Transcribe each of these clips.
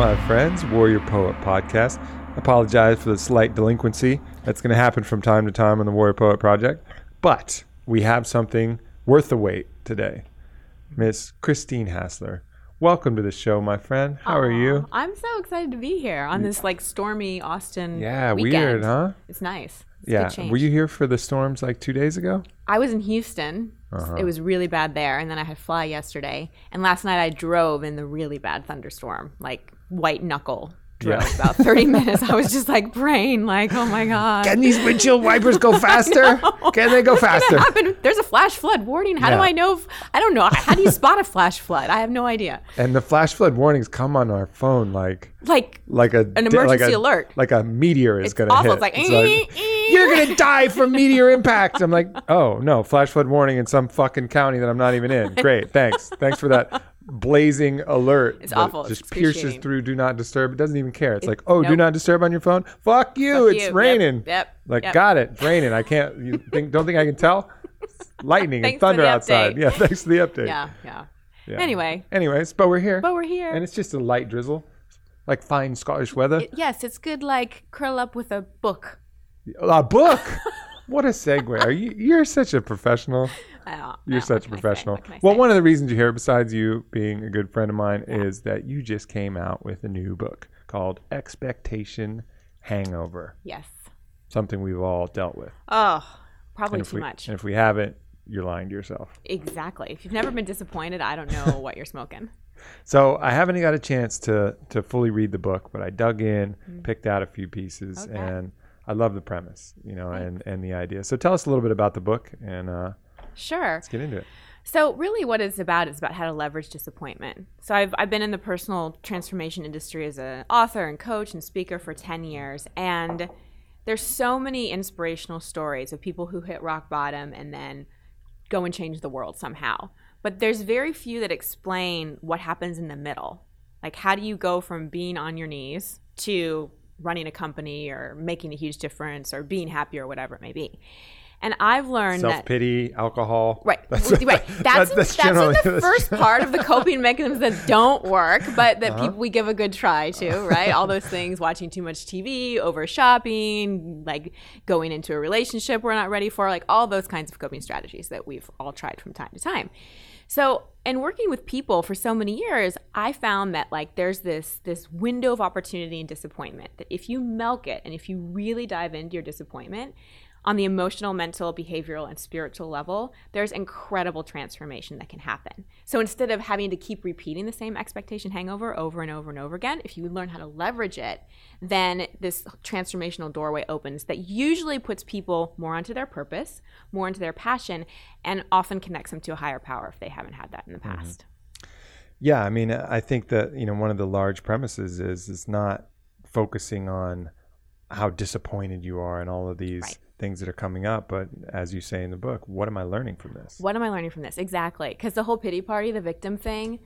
My friends? Warrior Poet Podcast. Apologize for the slight delinquency that's going to happen from time to time on the Warrior Poet Project, but we have something worth the wait today. Miss Christine Hassler, welcome to the show, my friend. How are you? I'm so excited to be here on this like stormy Austin. Yeah, weekend. weird, huh? It's nice. It's Yeah. Were you here for the storms like two days ago? I was in Houston. Uh-huh. It was really bad there, and then I had fly yesterday. And last night I drove in the really bad thunderstorm, like white knuckle. Drove Yeah. about 30 minutes. I was just like praying, like, oh my god. Can these windshield wipers go faster? Can they go faster? There's a flash flood warning. How Yeah. do I know? If, I don't know. How do you spot a flash flood? I have no idea. And the flash flood warnings come on our phone like Like, like a An di- like emergency a- alert. like a meteor is It's gonna awful. hit. It's like, "Eh, eh." you're gonna die from meteor impact. I'm like, oh no, flash flood warning in some fucking county that I'm not even in. Great, thanks, thanks for that blazing alert. It's awful. Just It's pierces through do not disturb. It doesn't even care. It's like, oh, do not disturb on your phone. Fuck you. Fuck it's you. Raining. yep, Like, yep. got it. It's raining. I can't. You think? Don't think I can tell? Lightning and thunder outside. Yeah. Thanks for the update. yeah, yeah. Yeah. Anyway, Anyways, but we're here. but we're here. And it's just a light drizzle, like fine Scottish weather. It- yes, it's good. Like curl up with a book. a book. what a segue. Are you? You're such a professional. Don't- You're such a professional. Well, one of the reasons you're here, besides you being a good friend of mine, is that you just came out with a new book called Expectation Hangover. yes. Something we've all dealt with. Oh, probably too we, much. And if we haven't, you're lying to yourself. Exactly. If you've never been disappointed, I don't know what you're smoking. So I haven't got a chance to to fully read the book, but I dug in, picked out a few pieces. Okay. and I love the premise, you know, and and the idea. So tell us a little bit about the book, and uh, Sure. let's get into it. So really what it's about is about how to leverage disappointment. So I've, I've been in the personal transformation industry as an author and coach and speaker for 10 years. And there's so many inspirational stories of people who hit rock bottom and then go and change the world somehow. But there's very few that explain what happens in the middle. Like how do you go from being on your knees to running a company or making a huge difference or being happy or whatever it may be. And I've learned that Self pity, alcohol. Right, That's, right. That's that's, generally- in the first part of the coping mechanisms that don't work, but that Uh-huh. people we give a good try to. Right, all those things: watching too much TV, over shopping, like going into a relationship we're not ready for, like all those kinds of coping strategies that we've all tried from time to time. So, in working with people for so many years, I found that like there's this this window of opportunity and disappointment that if you milk it and if you really dive into your disappointment on the emotional, mental, behavioral, and spiritual level, there's incredible transformation that can happen. So instead of having to keep repeating the same expectation hangover over and over and over again, if you learn how to leverage it, then this transformational doorway opens that usually puts people more onto their purpose, more into their passion, and often connects them to a higher power if they haven't had that in the mm-hmm. past. Yeah, I mean, I think that you know one of the large premises is is not focusing on how disappointed you are and all of these Right. Things that are coming up, but as you say in the book, what am I learning from this? What am I learning from this? Exactly. Because the whole pity party, the victim thing,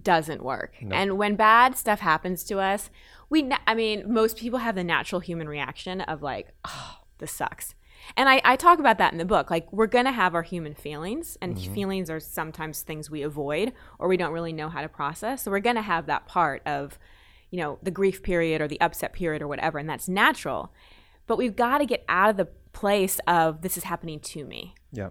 doesn't work. And when bad stuff happens to us, we, na- I mean, most people have the natural human reaction of like, oh, this sucks. And I, I talk about that in the book. Like, we're going to have our human feelings, and mm-hmm. feelings are sometimes things we avoid or we don't really know how to process. So, we're going to have that part of, you know, the grief period or the upset period or whatever, and that's natural. But we've got to get out of the place of this is happening to me. Yeah,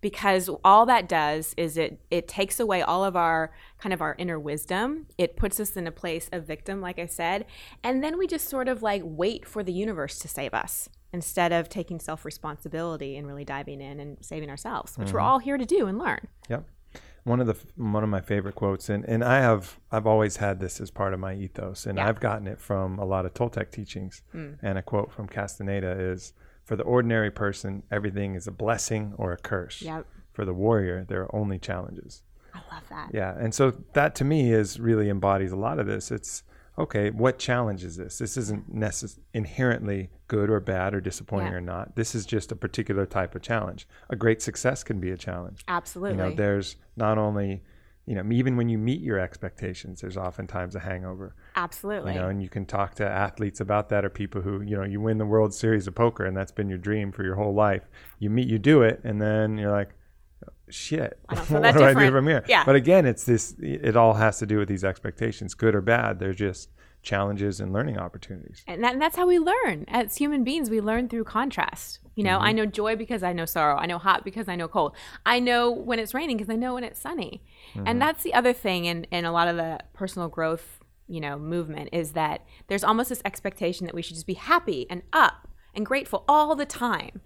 because all that does is it it takes away all of our kind of our inner wisdom. It puts us in a place of victim like i said. And then we just sort of like wait for the universe to save us instead of taking self responsibility and really diving in and saving ourselves which we're mm-hmm. all here to do and learn. Yep. One of the one of my favorite quotes, and, and I have I've always had this as part of my ethos, and Yeah. I've gotten it from a lot of Toltec teachings. Hmm. And a quote from Castaneda is, "For the ordinary person, everything is a blessing or a curse. Yep. For the warrior, there are only challenges." i love that Yeah, and so that to me is really embodies a lot of this. It's okay, what challenge is this? This isn't necess- inherently good or bad or disappointing Yeah. or not. This is just a particular type of challenge. A great success can be a challenge. absolutely You know, there's not only, you know, even when you meet your expectations, there's oftentimes a hangover. absolutely You know, and you can talk to athletes about that or people who, you know, you win the World Series of poker and that's been your dream for your whole life. You meet, you do it, and then you're like, shit. I don't feel what that do I do from here? Yeah. But again, it's this. It all has to do with these expectations, good or bad. They're just challenges and learning opportunities. and, that, and that's how we learn as human beings we learn through contrast you know Mm-hmm. i know joy because i know sorrow i know hot because i know cold i know when it's raining because i know when it's sunny Mm-hmm. and that's the other thing in, in a lot of the personal growth you know movement is that there's almost this expectation that we should just be happy and up and grateful all the time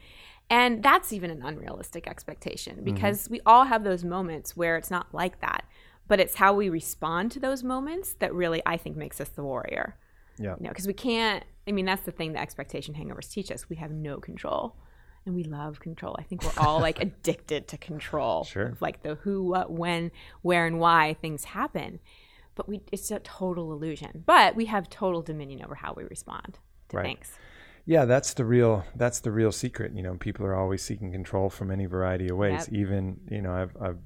and that's even an unrealistic expectation Mm-hmm. because we all have those moments where it's not like that but it's how we respond to those moments that really i think makes us the warrior Yeah. you know because we can't i mean that's the thing the expectation hangovers teach us we have no control and we love control i think we're all like addicted to control Sure. like the who what when where and why things happen but we it's a total illusion but we have total dominion over how we respond to Right. things Yeah, that's the real that's the real secret. You know, people are always seeking control from any variety of ways. Yep. Even you know, I've I've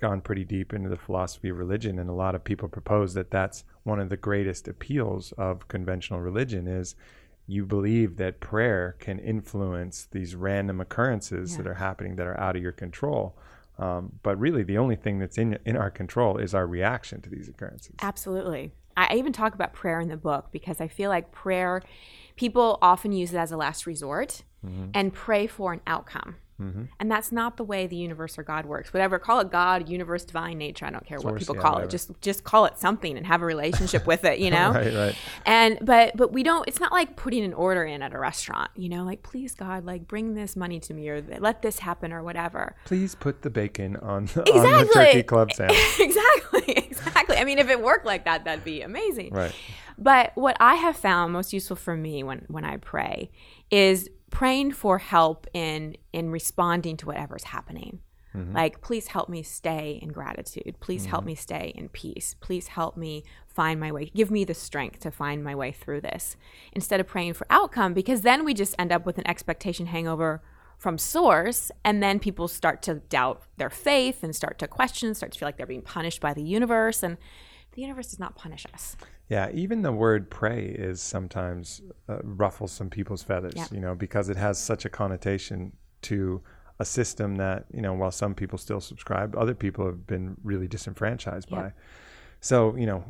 gone pretty deep into the philosophy of religion, and a lot of people propose that that's one of the greatest appeals of conventional religion is you believe that prayer can influence these random occurrences that are happening that are out of your control. Um, but really, the only thing that's in in our control is our reaction to these occurrences. Absolutely. I even talk about prayer in the book because I feel like prayer, people often use it as a last resort mm-hmm. and pray for an outcome. Mm-hmm. And that's not the way the universe or God works. Whatever, call it God, universe, divine nature. I don't care what people yeah, call whatever. it. Just just call it something and have a relationship with it. You know. Right, right. And but but we don't. It's not like putting an order in at a restaurant. You know, like please God, like bring this money to me or let this happen or whatever. Please put the bacon on, the- on the turkey club sandwich. exactly, exactly. I mean, if it worked like that, that'd be amazing. Right. But what I have found most useful for me when when I pray is praying for help in in responding to whatever's happening. Mm-hmm. Like, please help me stay in gratitude. Please help mm-hmm. me stay in peace. Please help me find my way. Give me the strength to find my way through this instead of praying for outcome, because then we just end up with an expectation hangover from source. And then people start to doubt their faith and start to question, start to feel like they're being punished by the universe. And the universe does not punish us. Yeah, even the word pray is sometimes uh, ruffles some people's feathers, Yeah. you know, because it has such a connotation to a system that, you know, while some people still subscribe, other people have been really disenfranchised Yeah. by. So, you know,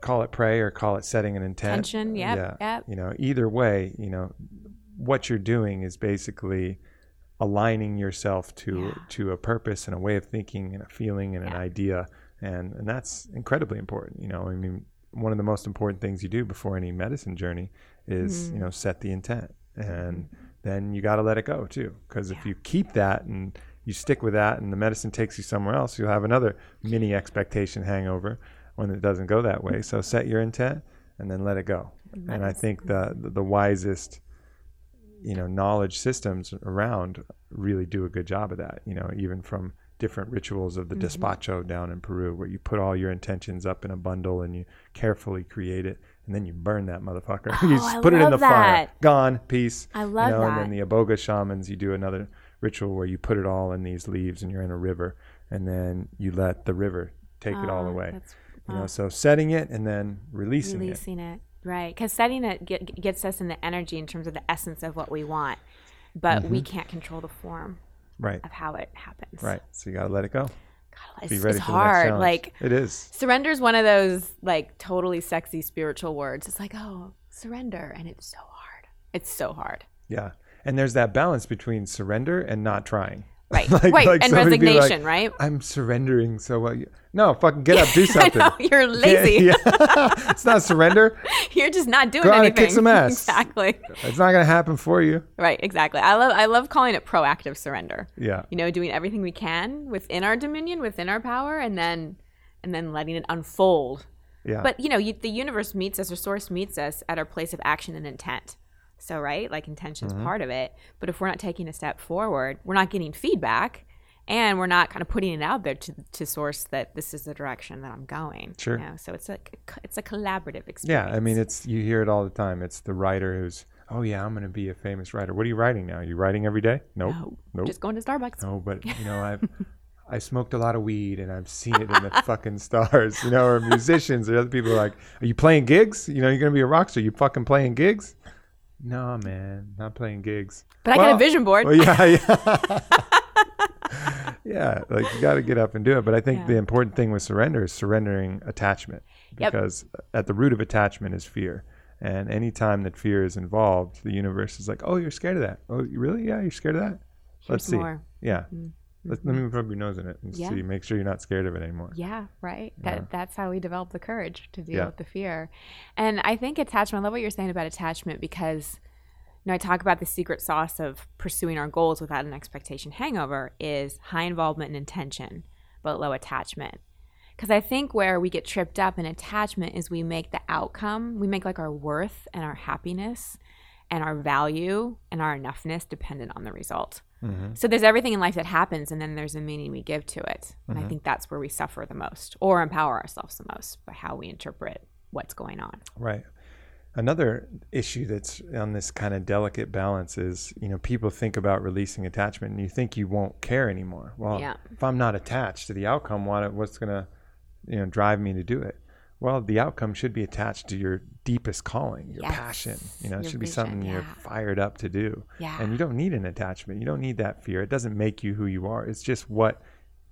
call it pray or call it setting an intent. Intention, yep, yeah. yep. You know, either way, you know, what you're doing is basically aligning yourself to Yeah. to a purpose and a way of thinking and a feeling and an idea and and that's incredibly important you know i mean one of the most important things you do before any medicine journey is Mm-hmm. you know set the intent. And then you got to let it go too because if you keep that and you stick with that and the medicine takes you somewhere else you'll have another mini expectation hangover when it doesn't go that way. So set your intent and then let it go. And i think the the, the wisest you know knowledge systems around really do a good job of that you know even from different rituals of the Mm-hmm. despacho down in peru where you put all your intentions up in a bundle and you carefully create it and then you burn that motherfucker. You just Oh, I put it in the fire. gone. Peace. I love you know, and then the aboga shamans you do another ritual where you put it all in these leaves and you're in a river and then you let the river take it all Oh, away. that's- you know ah. so setting it and then releasing, it. Releasing it, right because setting it get, gets us in the energy in terms of the essence of what we want but mm-hmm. we can't control the form right. of how it happens. Right. So you got to let it go. God, be it's, ready it's for the next hard. like it is. surrender is one of those like totally sexy spiritual words. It's like oh surrender and it's so hard. It's so hard. Yeah. And there's that balance between surrender and not trying. Right Like- right like and be like, resignation right I'm surrendering so well. You- No, fucking get up, do something. Know, you're lazy Yeah, yeah. it's not surrender. you're just not doing Go and anything kick some ass. exactly It's not going to happen for you. right exactly i love i love calling it proactive surrender Yeah. you know doing everything we can within our dominion within our power and then and then letting it unfold Yeah. but you know you, the universe meets us or source meets us at our place of action and intent so right like intention's Mm-hmm. part of it but if we're not taking a step forward we're not getting feedback and we're not kind of putting it out there to, to source that this is the direction that i'm going Sure. you know? so it's a it's a collaborative experience yeah. I mean, it's you hear it all the time. It's the writer who's, oh yeah, I'm going to be a famous writer. What are you writing now? Are you writing every day? Nope. no, Nope. just going to starbucks No, but you know, I've I smoked a lot of weed and I've seen it in the fucking stars, you know, or musicians or other people are like, Are you playing gigs? You know, you're gonna be a rock star. You fucking playing gigs? No, man, not playing gigs. but i got a vision board Well, yeah, yeah. yeah, like you got to get up and do it. But I think Yeah. the important thing with surrender is surrendering attachment Yep. because at the root of attachment is fear. And anytime that fear is involved, the universe is like, "Oh, you're scared of that. Oh, you really? Yeah, you're scared of that. Let's see. more. Yeah, Mm. Let, let mm-hmm. me rub your nose in it and Yeah. see. Make sure you're not scared of it anymore. Yeah, right. That that's how we develop the courage to deal Yeah. with the fear. And I think attachment, I love what you're saying about attachment because you know, I talk about the secret sauce of pursuing our goals without an expectation hangover is high involvement and intention, but low attachment. Because I think where we get tripped up in attachment is we make the outcome, we make like our worth and our happiness and our value and our enoughness dependent on the result. Mm-hmm. So there's everything in life that happens, and then there's a meaning we give to it. And I think that's where we suffer the most, or empower ourselves the most by how we interpret what's going on. Right. Another issue that's on this kind of delicate balance is, you know, people think about releasing attachment and you think you won't care anymore. Well, Yeah. if I'm not attached to the outcome, what, what's going to, you know, drive me to do it? Well, the outcome should be attached to your deepest calling, your Yes. passion. You know, it Your should be vision, something you're fired up to do. Yeah. And you don't need an attachment. You don't need that fear. It doesn't make you who you are. It's just what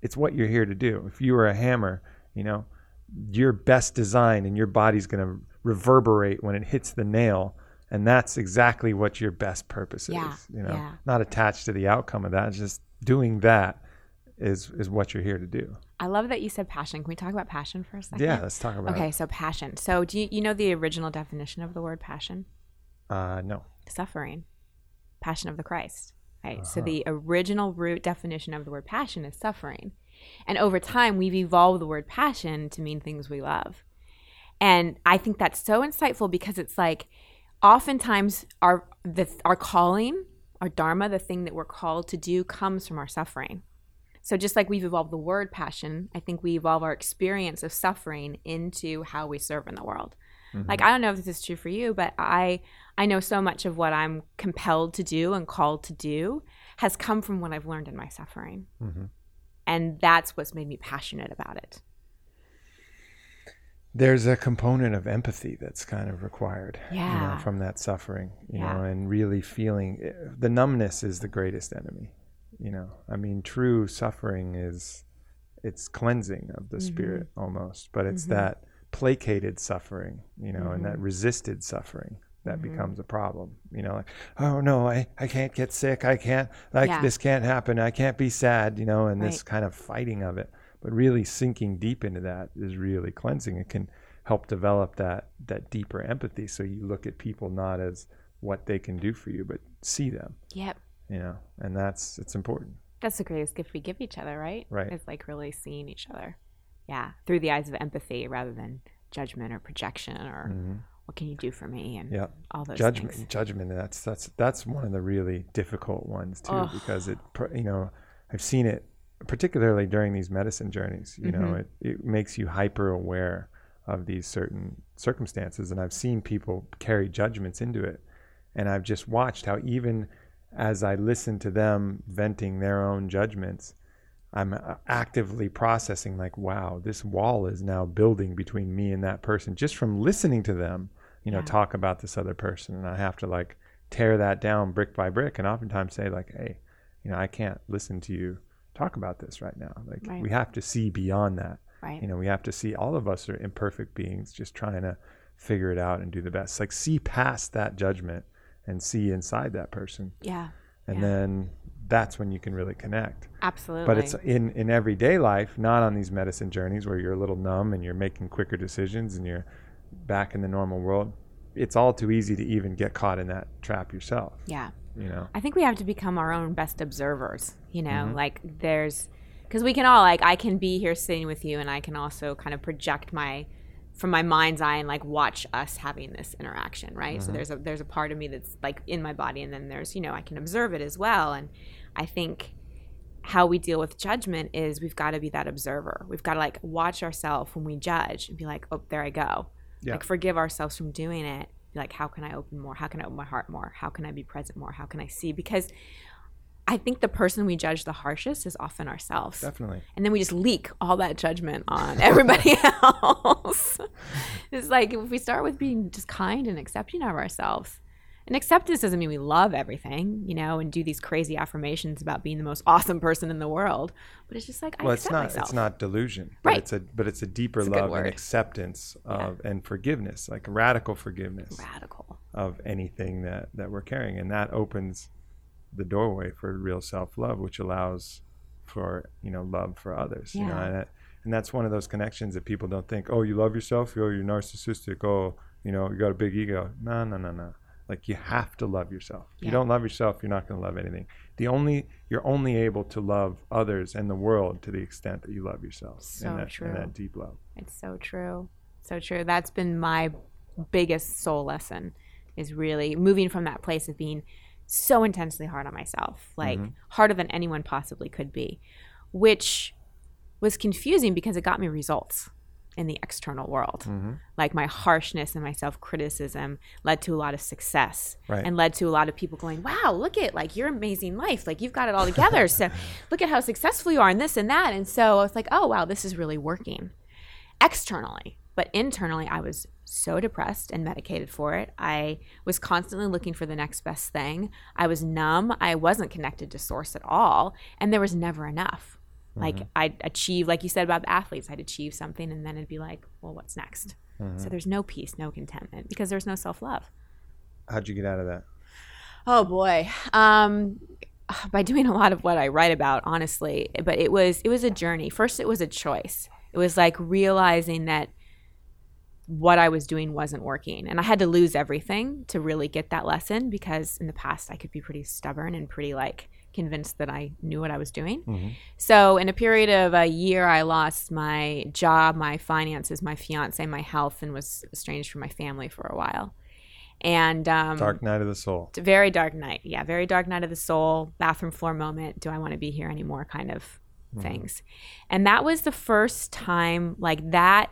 it's what you're here to do. If you were a hammer, you know, your best design and your body's going to reverberate when it hits the nail and that's exactly what your best purpose Yeah, is you know yeah. not attached to the outcome of that it's just doing that is is what you're here to do I love that you said passion. Can we talk about passion for a second? yeah let's talk about Okay, so passion. So do you, you know the original definition of the word passion? uh no Suffering. Passion of the Christ. Right. Uh-huh. So the original root definition of the word passion is suffering. And over time, we've evolved the word passion to mean things we love. And I think that's so insightful because it's like oftentimes our the our calling, our dharma, the thing that we're called to do comes from our suffering. So just like we've evolved the word passion, I think we evolve our experience of suffering into how we serve in the world. Like I don't know if this is true for you, but I I know so much of what I'm compelled to do and called to do has come from what I've learned in my suffering. Mhm. And that's what's made me passionate about it. there's a component of empathy that's kind of required you know, Yeah. from that suffering you Yeah. know and really feeling eh, the numbness is the greatest enemy you know i mean true suffering is it's cleansing of the Mm-hmm. spirit almost but it's that placated suffering you know and that Mm-hmm. resisted suffering that becomes a problem you know like oh no i, I can't get sick i can't like Yeah. this can't happen i can't be sad you know and this kind of fighting of it but really sinking deep into that is really cleansing it can help develop that that deeper empathy so you look at people not as what they can do for you but see them Yep. You know and that's it's important That's the greatest gift we give each other, right? Right. It's like really seeing each other. Yeah. Through the eyes of empathy rather than judgment or projection or what can you do for me and yeah all those judgment things. judgment that's that's that's one of the really difficult ones too because it you know i've seen it particularly during these medicine journeys you know Mhm. it, it makes you hyper aware of these certain circumstances and i've seen people carry judgments into it and i've just watched how even as i listen to them venting their own judgments i'm uh, actively processing like wow this wall is now building between me and that person just from listening to them you know Yeah. talk about this other person and i have to like tear that down brick by brick and oftentimes say like hey you know i can't listen to you talk about this right now like Right. we have to see beyond that Right. you know we have to see all of us are imperfect beings just trying to figure it out and do the best like see past that judgment and see inside that person yeah. and Yeah. then that's when you can really connect Absolutely. but it's in in everyday life not on these medicine journeys where you're a little numb and you're making quicker decisions and you're back in the normal world it's all too easy to even get caught in that trap yourself yeah. you know I think we have to become our own best observers, you know, Mm-hmm. like there's because we can all like I can be here sitting with you and I can also kind of project my from my mind's eye and like watch us having this interaction, right? Mm-hmm. So there's a there's a part of me that's like in my body and then there's, you know, I can observe it as well and I think how we deal with judgment is we've got to be that observer. We've got to like watch ourselves when we judge and be like, "Oh, there I go." Yeah. Like forgive ourselves from doing it. Be like, "How can I open more? How can I open my heart more? How can I be present more? How can I see?" Because I think the person we judge the harshest is often ourselves. definitely And then we just leak all that judgment on everybody else. it's like if we start with being just kind and accepting of ourselves, And acceptance doesn't mean we love everything, you know, and do these crazy affirmations about being the most awesome person in the world. But it's just like I well, it's not myself. it's not delusion, but Right. it's a but it's a deeper It's a love and acceptance of and forgiveness, like radical forgiveness radical. of anything that that we're carrying, and that opens the doorway for real self love, which allows for you know love for others. You know, and, that, and that's one of those connections that people don't think. Oh, you love yourself. Oh, you're narcissistic. Oh, you know, you got a big ego. No, no, no, no. Like you have to love yourself. If you don't love yourself, you're not going to love anything. The only you're only able to love others and the world to the extent that you love yourself. So and that, true. And that deep love. It's so true. So true. That's been my biggest soul lesson is really moving from that place of being so intensely hard on myself, like mm-hmm. harder than anyone possibly could be, which was confusing because it got me results in the external world. Mm-hmm. Like my harshness and my self criticism led to a lot of success Right. and led to a lot of people going, wow, look at like your amazing life. Like you've got it all together. so look at how successful you are and this and that. And so I was like, oh, wow, this is really working externally. But internally, I was so depressed and medicated for it. I was constantly looking for the next best thing. I was numb. I wasn't connected to source at all. And there was never enough. Like I'd achieve, like you said about the athletes, I'd achieve something and then it'd be like, well, what's next? So there's no peace, no contentment because there's no self love. How'd you get out of that? Oh boy. Um by doing a lot of what I write about, honestly, but it was it was a journey. First it was a choice. It was like realizing that what I was doing wasn't working. And I had to lose everything to really get that lesson because in the past I could be pretty stubborn and pretty like convinced that I knew what I was doing. So, in a period of a year, I lost my job, my finances, my fiance, my health, and was estranged from my family for a while. And um, Dark night of the soul. very dark night. Yeah, very dark night of the soul, bathroom floor moment. Do I want to be here anymore? Kind of things. And that was the first time, like that,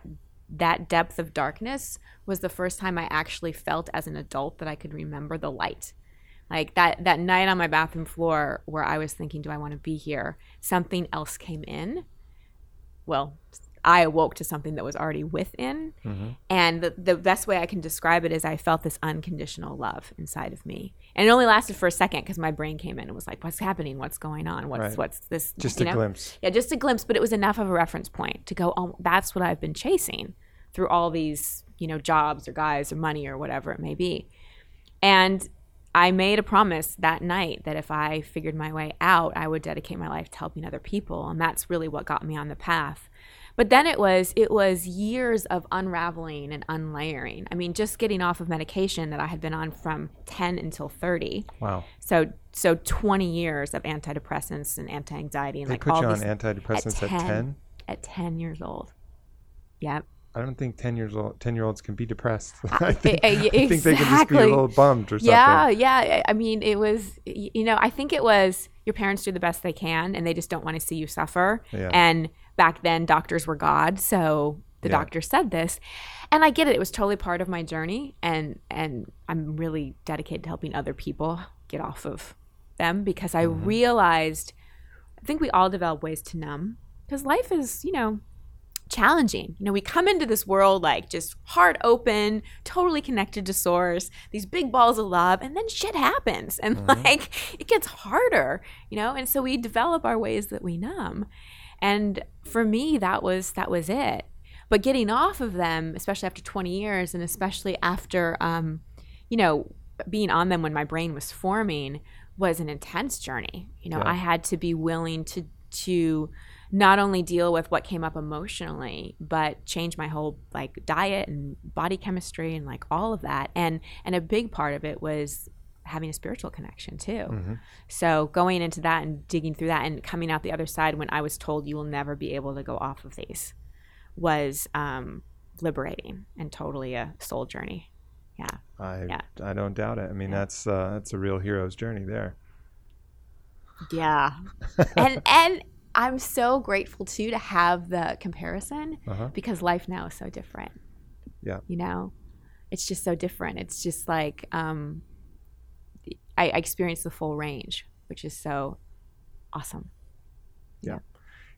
that depth of darkness was the first time I actually felt as an adult that I could remember the light. Like that that night on my bathroom floor where I was thinking, do I want to be here? Something else came in. Well, I awoke to something that was already within. Mm-hmm. And the, the best way I can describe it is I felt this unconditional love inside of me. And it only lasted for a second because my brain came in and was like, what's happening? What's going on? What's, Right. what's this? Just a know? glimpse. Yeah, just a glimpse, but it was enough of a reference point to go, oh, that's what I've been chasing through all these, you know, jobs or guys or money or whatever it may be. And I made a promise that night that if I figured my way out, I would dedicate my life to helping other people. And that's really what got me on the path. But then it was it was years of unraveling and unlayering. I mean, just getting off of medication that I had been on from 10 until 30. Wow. So so 20 years of antidepressants and anti-anxiety and They like put all you on antidepressants at 10. 10? at 10 years old. Yep. I don't think 10 years old 10 year olds can be depressed. I think, I- eh, I think they can just be a little bummed or something. Yeah, yeah. I I mean, it was, you know, I think it was your parents do the best they can and they just don't want to see you suffer. Yeah. And back then, doctors were God. So the Yeah. doctor said this. And I get it. It was totally part of my journey. And, and I'm really dedicated to helping other people get off of them because I Mm-hmm. realized I think we all develop ways to numb because life is, you know, challenging. You know, we come into this world like just heart open, totally connected to source, these big balls of love, and then shit happens and like it gets harder, you know? And so we develop our ways that we numb. And for me that was that was it. But getting off of them, especially after 20 years and especially after um, you know, being on them when my brain was forming was an intense journey. You know, Yeah. I had to be willing to to not only deal with what came up emotionally, but change my whole like diet and body chemistry and like all of that. And and a big part of it was having a spiritual connection too. Mm-hmm. So going into that and digging through that and coming out the other side when I was told you will never be able to go off of these was um, liberating and totally a soul journey. Yeah. I Yeah. I don't doubt it. I mean, Yeah. that's uh, that's a real hero's journey there. Yeah. and and I'm so grateful too to have the comparison Uh-huh. because life now is so different. Yeah. You know, it's just so different. It's just like um, I, I experienced the full range, which is so awesome. Yeah,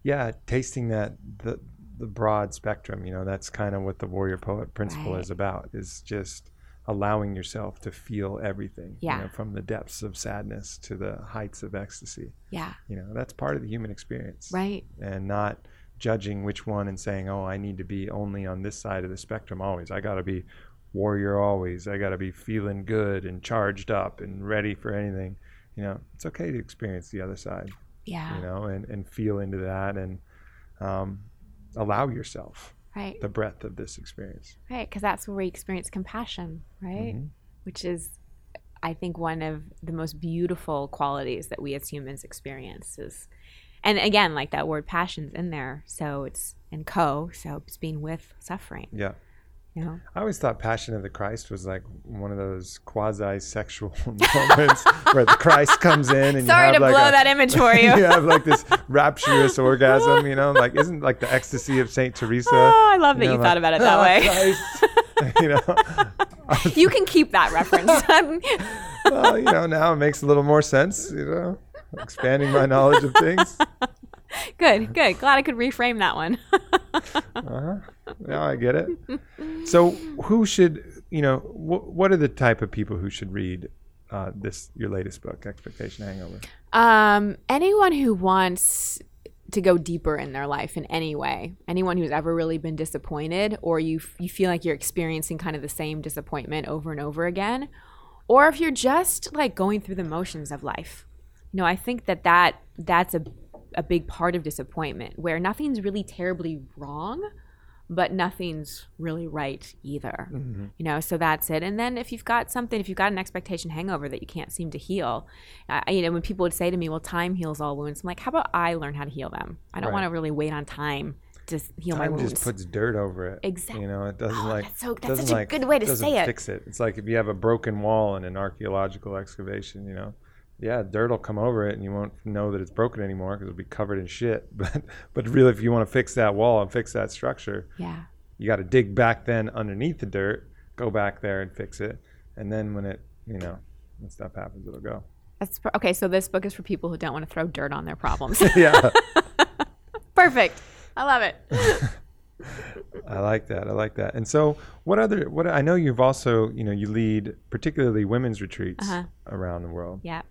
Yeah, tasting that the the broad spectrum, you know, that's kind of what the warrior poet principle Right. is about. Is just allowing yourself to feel everything. Yeah. You know, from the depths of sadness to the heights of ecstasy. Yeah. You know, that's part of the human experience. Right. And not judging which one and saying, oh, I need to be only on this side of the spectrum always. I got to be warrior always. I got to be feeling good and charged up and ready for anything. You know, it's okay to experience the other side, Yeah. you know, and, and feel into that and um, allow yourself Right. the breadth of this experience. Right. Because that's where we experience compassion, right? Mhm. Which is, I think, one of the most beautiful qualities that we as humans experience is, and again, like that word passion's in there. So it's in co, so it's being with suffering, Yeah. Know? I always thought Passion of the Christ was like one of those quasi-sexual moments where the Christ comes in and Sorry you to have blow like a, that image for you. you have like this rapturous orgasm, you know, like isn't like the ecstasy of Saint Teresa? Oh, I love that you you, know, thought about it that "Ah, way. Christ," you know, you can keep that reference. well, you know, now it makes a little more sense, you know, expanding my knowledge of things. good, good. Glad I could reframe that one. Uh-huh. Now I get it. So, who should, you know, wh- what are the type of people who should read uh, this your latest book, Expectation Hangover? Um, anyone who wants to go deeper in their life in any way, anyone who's ever really been disappointed, or you f- you feel like you're experiencing kind of the same disappointment over and over again, or if you're just like going through the motions of life, you know, I think that that that's a a big part of disappointment where nothing's really terribly wrong but nothing's really right either. Mm-hmm. You know, so that's it. And then if you've got something, if you've got an expectation hangover that you can't seem to heal, I, you know, when people would say to me, "Well, time heals all wounds," I'm like, "How about I learn how to heal them? I don't Right. want to really wait on time to heal my wounds. Time just puts dirt over it. Exact- You know, it doesn't Oh, like that's so- that's doesn't such a like- good way to doesn't say it. Fix it. It's like if you have a broken wall in an archaeological excavation. You know, yeah, dirt will come over it, and you won't know that it's broken anymore because it'll be covered in shit. But but really, if you want to fix that wall and fix that structure, yeah, you got to dig back then underneath the dirt, go back there and fix it, and then when it you know when stuff happens, it'll go. that's okay. So this book is for people who don't want to throw dirt on their problems. yeah. Perfect. I love it. I like that. I like that. And so, what other? What I know you've also, you know, you lead particularly women's retreats Uh-huh. around the world. Yeah.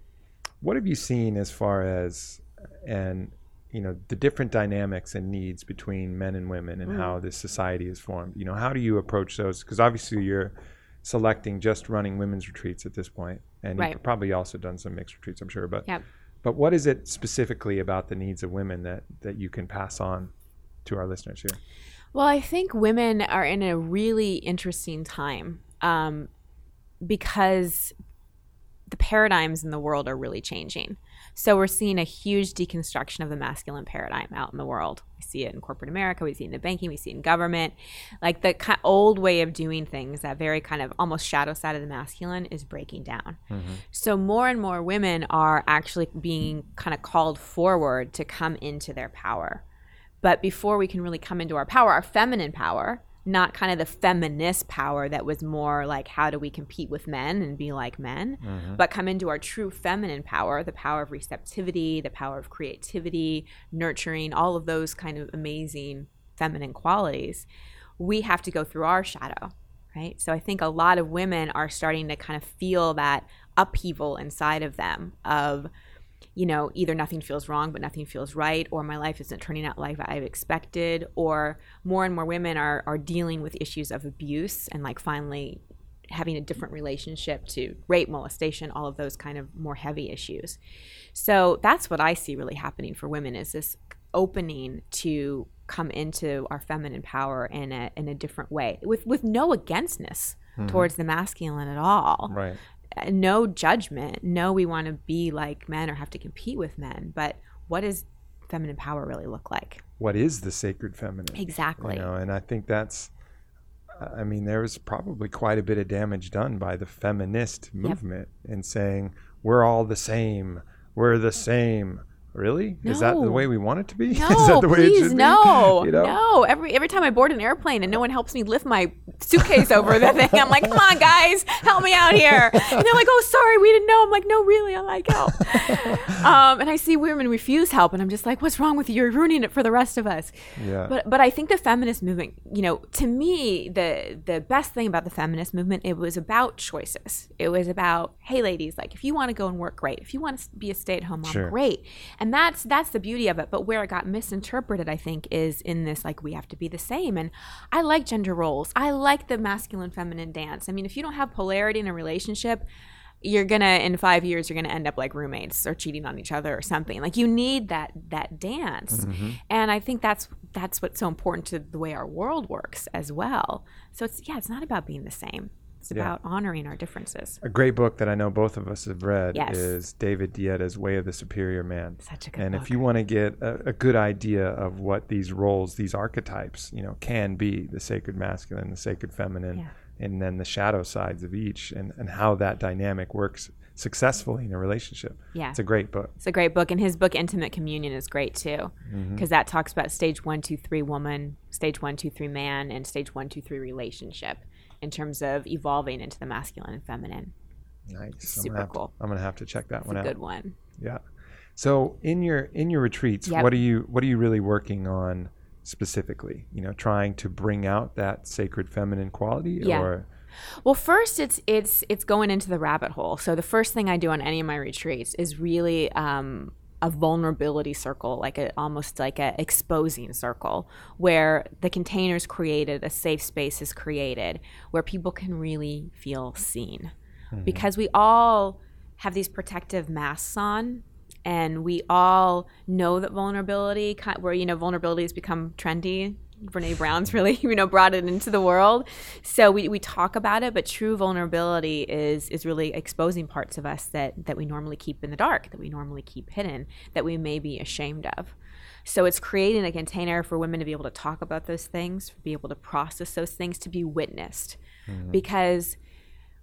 What have you seen as far as and you know the different dynamics and needs between men and women and how this society is formed? You know, how do you approach those? Because obviously you're selecting just running women's retreats at this point, and Right. you've probably also done some mixed retreats, I'm sure. But Yep. but what is it specifically about the needs of women that that you can pass on to our listeners here? Well, I think women are in a really interesting time um, because the paradigms in the world are really changing. So we're seeing a huge deconstruction of the masculine paradigm out in the world. We see it in corporate America, we see it in the banking, we see it in government. Like the ki- old way of doing things, that very kind of almost shadow side of the masculine, is breaking down. Mm-hmm. So more and more women are actually being kind of called forward to come into their power. But before we can really come into our power, our feminine power, not kind of the feminist power that was more like how do we compete with men and be like men, mm-hmm. but come into our true feminine power, the power of receptivity, the power of creativity, nurturing, all of those kind of amazing feminine qualities, we have to go through our shadow, right? So I think a lot of women are starting to kind of feel that upheaval inside of them of you know, either nothing feels wrong, but nothing feels right, or my life isn't turning out like I've expected, or more and more women are, are dealing with issues of abuse and like finally having a different relationship to rape, molestation, all of those kind of more heavy issues. So that's what I see really happening for women is this opening to come into our feminine power in a in a different way with with no againstness mm-hmm. towards the masculine at all Right. No judgment. No, we want to be like men or have to compete with men. But what does feminine power really look like? What is the sacred feminine? Exactly. You know, and I think that's, I mean, there was probably quite a bit of damage done by the feminist movement in saying we're all the same, we're the same, really? Is that the way we want it to be? No, Is that the way it please, should no, be? You know? no. Every every time I board an airplane and no one helps me lift my suitcase over the thing, I'm like, "Come on, guys, help me out here!" And they're like, "Oh, sorry, we didn't know." I'm like, "No, really, I like help." um, and I see women refuse help, and I'm just like, "What's wrong with you? You're ruining it for the rest of us." Yeah. But but I think the feminist movement, you know, to me, the the best thing about the feminist movement, it was about choices. It was about, hey, ladies, like if you want to go and work, great. If you want to be a stay at home mom, Sure. great. And that's that's the beauty of it. But where it got misinterpreted, I think, is in this like we have to be the same. And I like gender roles. I like the masculine feminine dance. I mean, if you don't have polarity in a relationship. You're gonna in five years you're gonna end up like roommates or cheating on each other or something. Like you need that that dance, mm-hmm. and I think that's that's what's so important to the way our world works as well. So it's yeah, it's not about being the same. It's Yeah. about honoring our differences. A great book that I know both of us have read Yes. is David Deida's Way of the Superior Man. Such a good and book. if you want to get a, a good idea of what these roles, these archetypes, you know, can be the sacred masculine, the sacred feminine, Yeah. and then the shadow sides of each, and, and how that dynamic works successfully in a relationship. Yeah. It's a great book. It's a great book, and his book "Intimate Communion" is great too, Mm-hmm. because that talks about stage one, two, three woman, stage one, two, three man, and stage one, two, three relationship, in terms of evolving into the masculine and feminine. Nice. I'm Super cool. To, I'm gonna have to check that It's one a out. good one. Yeah. So in your in your retreats, Yep. what are you what are you really working on specifically? You know, trying to bring out that sacred feminine quality Yeah. or Well, first it's it's it's going into the rabbit hole. So the first thing I do on any of my retreats is really um, a vulnerability circle, like a almost like an exposing circle, where the containers created, a safe space is created, where people can really feel seen, mm-hmm. because we all have these protective masks on. And we all know that vulnerability, where you know vulnerability has become trendy, Brene Brown's really, you know, brought it into the world. So we, we talk about it, but true vulnerability is is really exposing parts of us that that we normally keep in the dark, that we normally keep hidden, that we may be ashamed of. So it's creating a container for women to be able to talk about those things, be able to process those things, to be witnessed. Mm-hmm. Because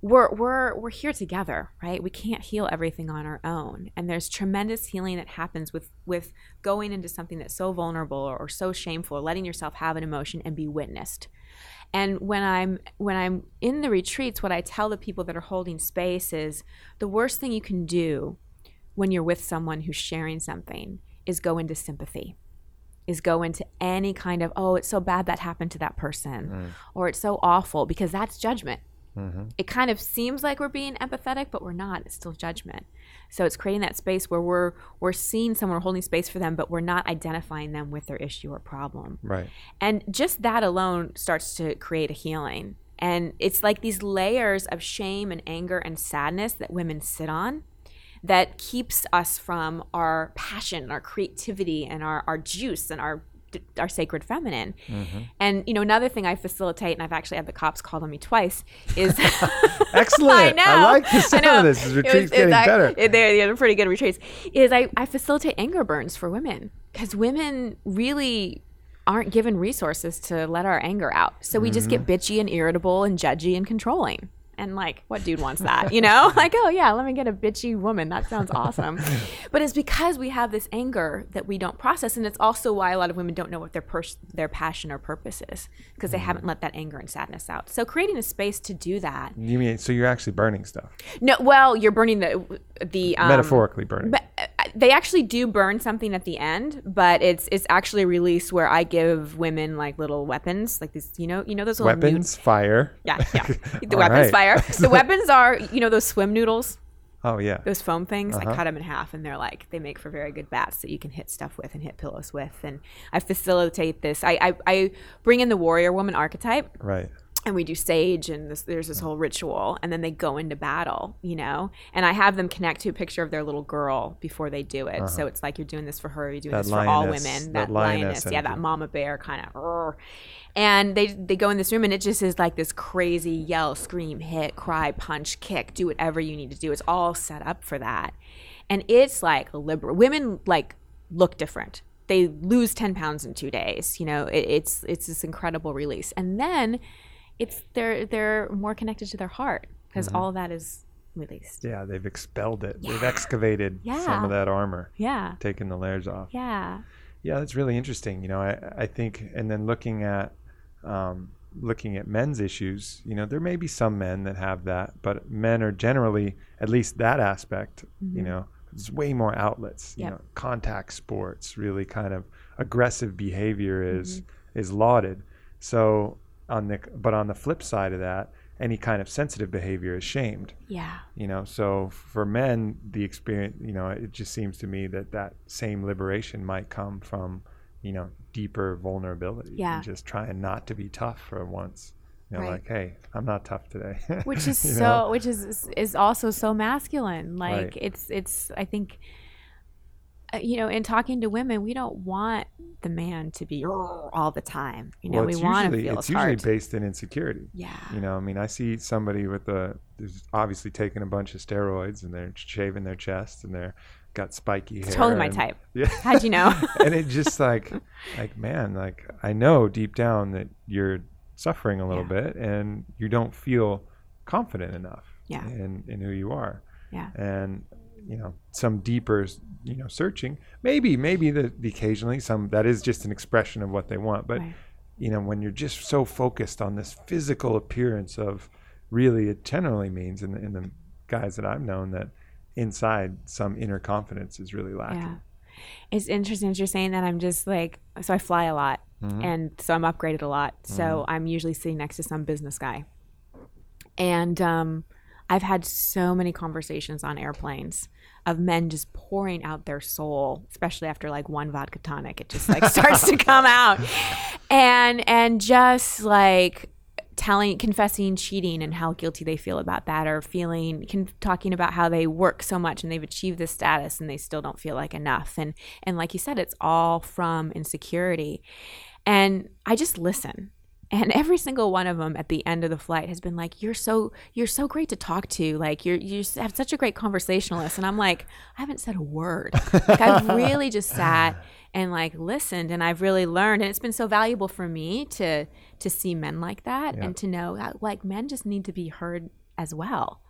we're we're we're here together, right? We can't heal everything on our own, and there's tremendous healing that happens with with going into something that's so vulnerable or, or so shameful, or letting yourself have an emotion and be witnessed. And when I'm when I'm in the retreats, what I tell the people that are holding space is the worst thing you can do when you're with someone who's sharing something is go into sympathy is go into any kind of oh it's so bad that happened to that person mm. or it's so awful because that's judgment Mm-hmm. it kind of seems like we're being empathetic but we're not. It's still judgment. So it's creating that space where we're we're seeing someone we're holding space for them but we're not identifying them with their issue or problem. Right. and just that alone starts to create a healing. And it's like these layers of shame and anger and sadness that women sit on that keeps us from our passion, our creativity, and our, our juice and our our sacred feminine. And you know, another thing I facilitate, and I've actually had the cops called on me twice, is Excellent. I know. I like the sound of this. This It retreat's was- getting better. it- They're, they're pretty good retreats. Is I, I facilitate anger burns for women because women really aren't given resources to let our anger out. So we just Mm-hmm. get bitchy and irritable and judgy and controlling. And like, what dude wants that? You know, like, oh yeah, let me get a bitchy woman. That sounds awesome. but it's because we have this anger that we don't process, and it's also why a lot of women don't know what their pers- their passion or purpose is because they haven't let that anger and sadness out. So creating a space to do that. You mean so you're actually burning stuff, No, well, you're burning the the um, metaphorically burning. But they actually do burn something at the end, but it's it's actually a release where I give women like little weapons, like these, you know, you know those Weapons, fire. yeah, yeah. The weapons fire. The weapons are, you know, those swim noodles, Oh yeah. those foam things. Uh-huh. I cut them in half, and they're like they make for very good bats that you can hit stuff with and hit pillows with. And I facilitate this. I I, I bring in the warrior woman archetype Right. And we do sage and this, there's this whole ritual and then they go into battle you know? And i have them connect to a picture of their little girl before they do it. So uh-huh. it's like you're doing this for her you're doing That this for all women that that, lioness lioness, yeah that mama bear kind of and they they go in this room and it just is like this crazy yell scream hit cry punch kick do whatever you need to do. It's all set up for that. And it's like liber women like look different. They lose 10 pounds in two days you know? It, it's it's this incredible release. And then it's they're they're more connected to their heart because mm-hmm. all of that is released. Yeah, they've expelled it. Yeah. They've excavated some of that armor, Yeah. taken the layers off. Yeah. Yeah, that's really interesting. You know, I, I think, and then looking at um, looking at men's issues, you know, there may be some men that have that, but men are generally, at least that aspect, you mm-hmm. know, there's way more outlets. You Yep. know, contact sports, really kind of aggressive behavior is mm-hmm. is lauded. So on the but on the flip side of that, any kind of sensitive behavior is shamed Yeah. you know so for men the experience you know it just seems to me that that same liberation might come from you know deeper vulnerability Yeah. and just trying not to be tough for once you know Right. like hey i'm not tough today which is so know? which is is also so masculine like Right. it's it's i think Uh, you know in talking to women we don't want the man to be all the time you know well, we want to feel it's usually heart. based in insecurity. Yeah. You know i mean i see somebody with a who's obviously taking a bunch of steroids and they're shaving their chest and they're got spiky hair totally my and- type. Yeah. How'd you know? And it just like like man like i know deep down that you're suffering a little Yeah. bit and you don't feel confident enough Yeah. in in who you are. Yeah. And you know some deeper you know searching. Maybe maybe the, the occasionally some that is just an expression of what they want. But Right. you know when you're just so focused on this physical appearance of really it generally means in the, in the guys that i've known that inside some inner confidence is really lacking. Yeah. It's interesting that you're saying that. I'm just like so i fly a lot Mhm. and so i'm upgraded a lot. So i'm usually sitting next to some business guy. And um, i've had so many conversations on airplanes of men just pouring out their soul especially after like one vodka tonic. It just like starts to come out. And and just like telling confessing cheating and how guilty they feel about that or feeling con- talking about how they work so much and they've achieved this status and they still don't feel like enough. And and like you said it's all from insecurity. And i just listen and every single one of them at the end of the flight has been like you're so you're so great to talk to. Like you're you have such a great conversationalist. And i'm like i haven't said a word. Like i've really just sat and like listened and i've really learned and it's been so valuable for me to to see men like that Yeah. and to know that like men just need to be heard as well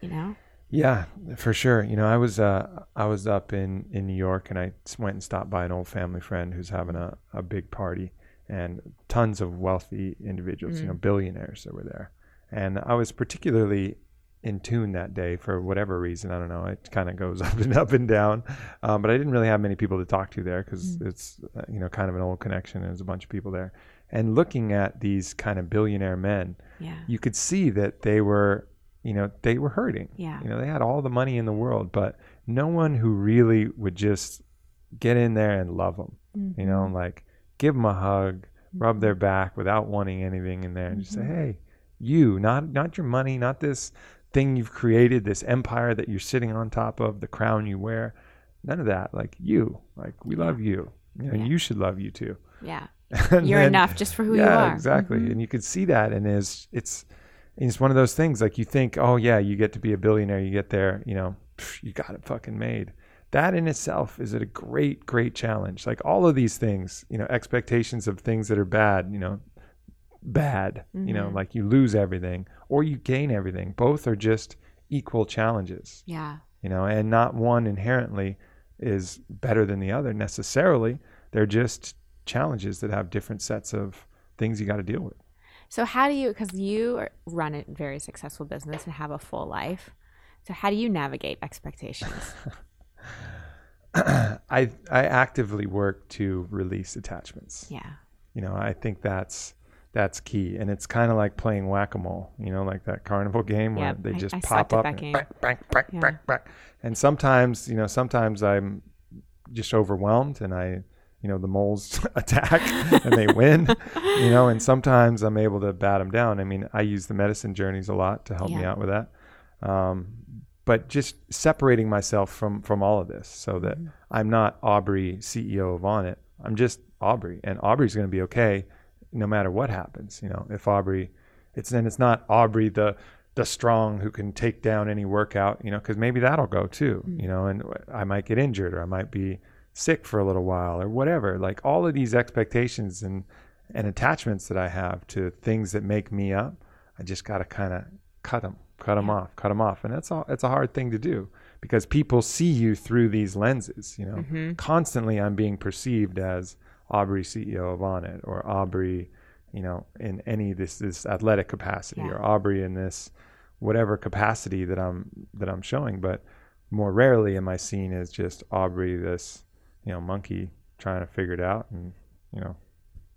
you know? Yeah, for sure. You know, I was uh, I was up in, in New York, and i went and stopped by an old family friend who's having a, a big party, and tons of wealthy individuals, you know, billionaires that were there. And I was particularly in tune that day for whatever reason. I don't know. It kind of goes up and up and down, um, but I didn't really have many people to talk to there because it's uh, you know kind of an old connection. and There's a bunch of people there, and looking at these kind of billionaire men, yeah you could see that they were you know they were hurting Yeah. you know they had all the money in the world but no one who really would just get in there and love them you know Mm-hmm. like give them a hug rub their back without wanting anything in there and just say Mm-hmm. hey you not not your money not this thing you've created this empire that you're sitting on top of the crown you wear none of that like you like we love you you know, and you should love you too yeah And you're then- enough just for who you yeah, are exactly. Mhm. And you could see that, and it's it's it's one of those things like you think, oh yeah, you get to be a billionaire, you get there, you know, pff, you got it fucking made. That in itself is a great, great challenge. Like all of these things, you know, expectations of things that are bad, you know, bad, you know, Mhm. like you lose everything or you gain everything. Both are just equal challenges, yeah you know, and not one inherently is better than the other necessarily. They're just challenges that have different sets of things you got to deal with. So how do you because you run a very successful business and have a full life. So how do you navigate expectations? I I actively work to release attachments. yeah. You know, I think that's that's key, and it's kind of like playing whack a mole. You know, like that carnival game where Yep, they just I pop up and bang, bang, bang, Yeah. bang, bang. And sometimes, you know, sometimes I'm just overwhelmed, and I, you know, the moles attack and they win. You know, and sometimes I'm able to bat them down. I mean, I use the medicine journeys a lot to help me out with that. Um, but just separating myself from from all of this so that Mm-hmm. I'm not Aubrey, CEO of Onnit. I'm just Aubrey, and Aubrey's going to be okay no matter what happens. You know, if Aubrey, it's then it's not Aubrey the the strong who can take down any workout. You know, because maybe that'll go too. Mm-hmm. You know, and I might get injured or I might be sick for a little while or whatever. Like all of these expectations and and attachments that I have to things that make me up, I just got to kind of cut them cut them off, cut them off, and that's all. It's a hard thing to do because people see you through these lenses. You know, Mm-hmm. constantly I'm being perceived as Aubrey, CEO of Onnit, or Aubrey, you know, in any this this athletic capacity, Yeah. or Aubrey in this whatever capacity that I'm that I'm showing. But more rarely am I seen as just Aubrey, this you know monkey trying to figure it out and you know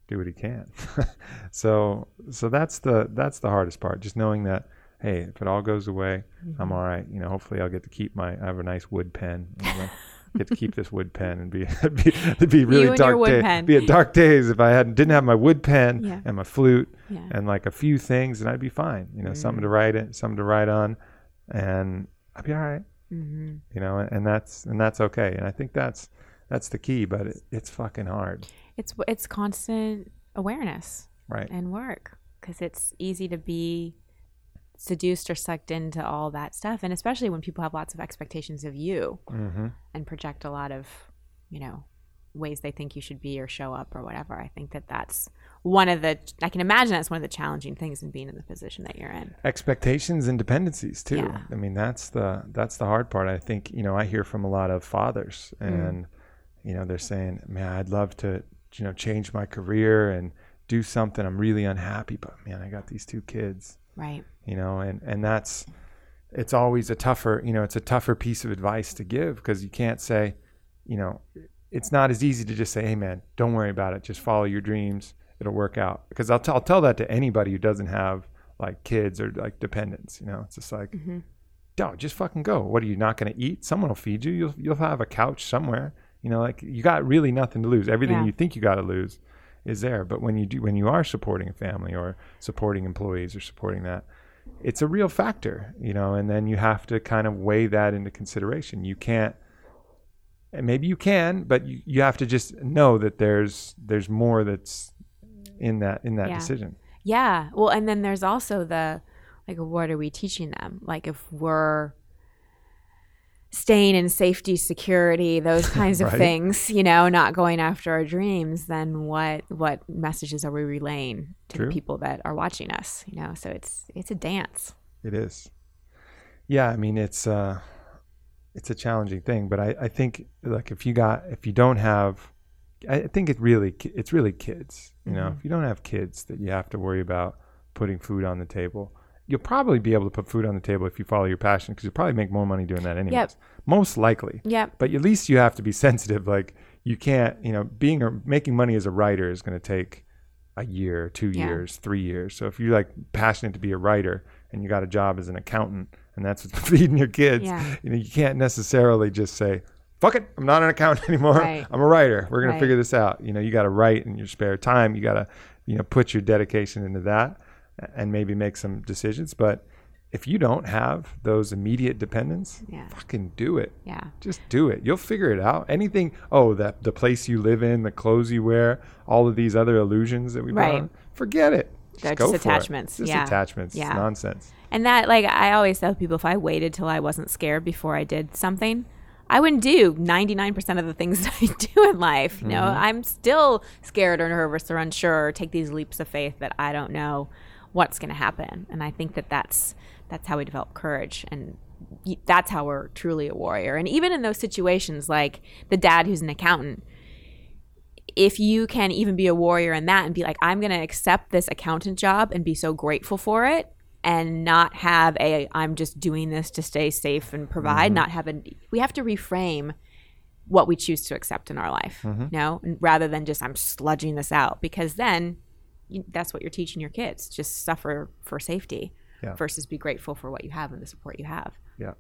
do what he can. so so that's the that's the hardest part. Just knowing that hey, if it all goes away, Mm-hmm. I'm all right. You know, hopefully I'll get to keep my I have a nice wood pen. You know, get to keep this wood pen and be it'd be, it'd be really and dark wood day. pen. Be a dark days if I hadn't didn't have my wood pen Yeah. and my flute Yeah. and like a few things and I'd be fine. You know, something to write it, something to write on and I'd be all right Mm-hmm. you know and that's and that's okay and i think that's that's the key but it, it's fucking hard It's it's constant awareness right and work because it's easy to be seduced or sucked into all that stuff, and especially when people have lots of expectations of you mm-hmm. and project a lot of, you know, ways they think you should be or show up or whatever. I think that that's one of the. I can imagine that's one of the challenging things in being in the position that you're in. expectations and dependencies too Yeah. i mean that's the that's the hard part i think you know i hear from a lot of fathers Mm. and you know they're saying man i'd love to you know change my career and do something i'm really unhappy but man i got these two kids Right. You know and and that's it's always a tougher you know it's a tougher piece of advice to give because you can't say you know it's not as easy to just say hey man don't worry about it. Just follow your dreams. It'll work out. Because I'll, t- I'll tell that to anybody who doesn't have like kids or like dependents you know? It's just like mm-hmm. no just fucking go. What are you not going to eat? Someone will feed you. You'll, you'll have a couch somewhere. You know like you got really nothing to lose. Everything Yeah. you think you got to lose is there. But when you do when you are supporting a family or supporting employees or supporting that it's a real factor you know and then you have to kind of weigh that into consideration you can't and maybe you can but you, you have to just know that there's there's more that's in that in that Yeah. decision Yeah. Well, and then there's also the like, what are we teaching them? Like, if we're staying in safety, security, those kinds of Right. things, you know, not going after our dreams, then what what messages are we relaying to True. the people that are watching us? You know, so it's it's a dance. It is. Yeah, I mean it's uh it's a challenging thing, but I, I think like if you got if you don't have I think it really it's really kids. You know, Mhm. if you don't have kids that you have to worry about putting food on the table, you'll probably be able to put food on the table if you follow your passion because you'll probably make more money doing that anyways. Most likely. Yep. But at least you have to be sensitive. Like you can't, you know, being or making money as a writer is going to take a year, two Yeah. years, three years. So if you're like passionate to be a writer and you got a job as an accountant and that's what's feeding your kids, Yeah. you know, you can't necessarily just say, "Fuck it, I'm not an accountant anymore. Right. I'm a writer. We're gonna figure this out." You know, you got to write in your spare time. You got to, you know, put your dedication into that and maybe make some decisions. But if you don't have those immediate dependents, Yeah. fucking do it. Yeah. Just do it. You'll figure it out. Anything. Oh, that the place you live in, the clothes you wear, all of these other illusions that we Right. on. Forget it. They're go just for it. attachments. Just Yeah. attachments. It's Yeah. nonsense. And that, like, I always tell people if I waited till I wasn't scared before I did something, I wouldn't do 99% of the things that I do in life. You know, Mm-hmm. I'm still scared or nervous or unsure or take these leaps of faith that I don't know what's going to happen. And I think that that's, that's how we develop courage. And that's how we're truly a warrior. And even in those situations, like the dad who's an accountant, if you can even be a warrior in that and be like, I'm going to accept this accountant job and be so grateful for it and not have a, I'm just doing this to stay safe and provide, mm-hmm. not have a, we have to reframe what we choose to accept in our life, mm-hmm. you know, and rather than just, I'm sludging this out because then that's what you're teaching your kids. Just suffer for safety Yeah. versus be grateful for what you have and the support you have. Yeah.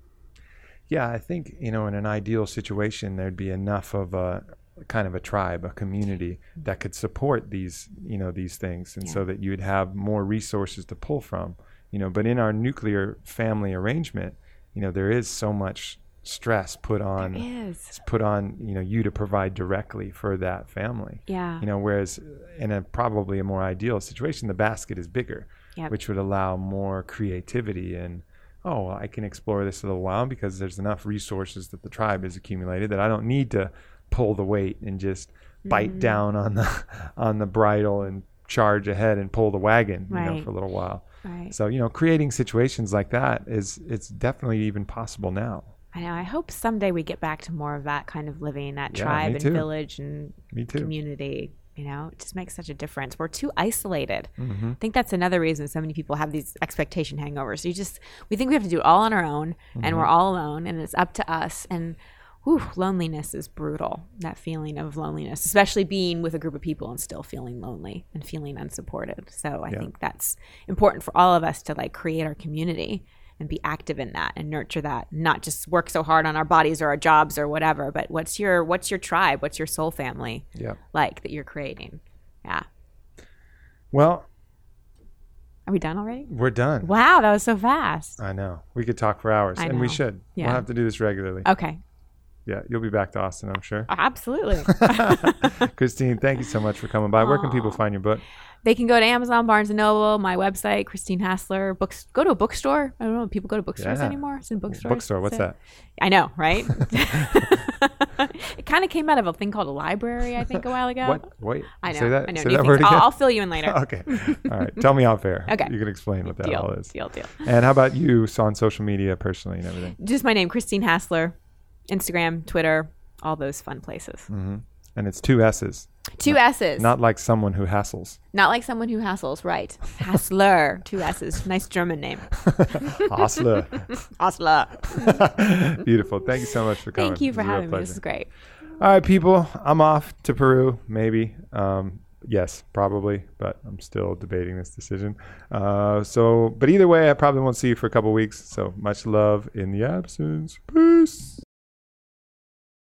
Yeah, I think, you know, in an ideal situation, there'd be enough of a kind of a tribe, a community that could support these, you know, these things. And so that you'd have more resources to pull from, you know, but in our nuclear family arrangement, you know, there is so much stress put on is. put on, you know, you to provide directly for that family. Yeah. You know, whereas in a probably a more ideal situation, the basket is bigger, Yep. which would allow more creativity and oh, I can explore this a little while because there's enough resources that the tribe has accumulated that I don't need to pull the weight and just bite Mm-hmm. down on the on the bridle and charge ahead and pull the wagon, you know, for a little while. Right. So you know, creating situations like that is it's definitely even possible now. I know. I hope someday we get back to more of that kind of living, that Yeah, tribe and village and Me too. community. You know, it just makes such a difference. We're too isolated. Mm-hmm. I think that's another reason so many people have these expectation hangovers. You just we think we have to do it all on our own, and Mm-hmm. we're all alone, and it's up to us. And whew, loneliness is brutal. That feeling of loneliness, especially being with a group of people and still feeling lonely and feeling unsupported. So I Yeah. think that's important for all of us to like create our community and be active in that and nurture that not just work so hard on our bodies or our jobs or whatever but what's your what's your tribe what's your soul family Yeah. like that you're creating yeah Well, are we done already we're done. wow that was so fast I know. We could talk for hours, I and we should. Yeah. We'll have to do this regularly. okay Yeah, you'll be back to Austin, I'm sure. absolutely Christine, thank you so much for coming by. Where can people find your book? they can go to amazon barnes and noble my website christine hassler books go to a bookstore i don't know if people go to bookstores Yeah. anymore it's in bookstores Bookstore. What's So- that? i know right it kind of came out of a thing called a library i think a while ago What? Wait. I know. Say that. I know. Say that word I'll. I'll fill you in later. okay. All right. Tell me off air. Okay. You can explain what that deal. all is. Deal. Deal. And how about you so on social media personally and everything? Just my name, Christine Hassler, Instagram, Twitter, all those fun places. Mm. And it's two S's, Two S's. not like someone who hassles. Not like someone who hassles, right? Hassler, two S's. Nice German name. Hassler. Hassler. Beautiful. Thank you so much for coming. Thank you for was a real having me. This is great. All right, people. I'm off to Peru, maybe. Um, yes, probably, but I'm still debating this decision. Uh, so, but either way, I probably won't see you for a couple weeks. So much love in the absence. Peace.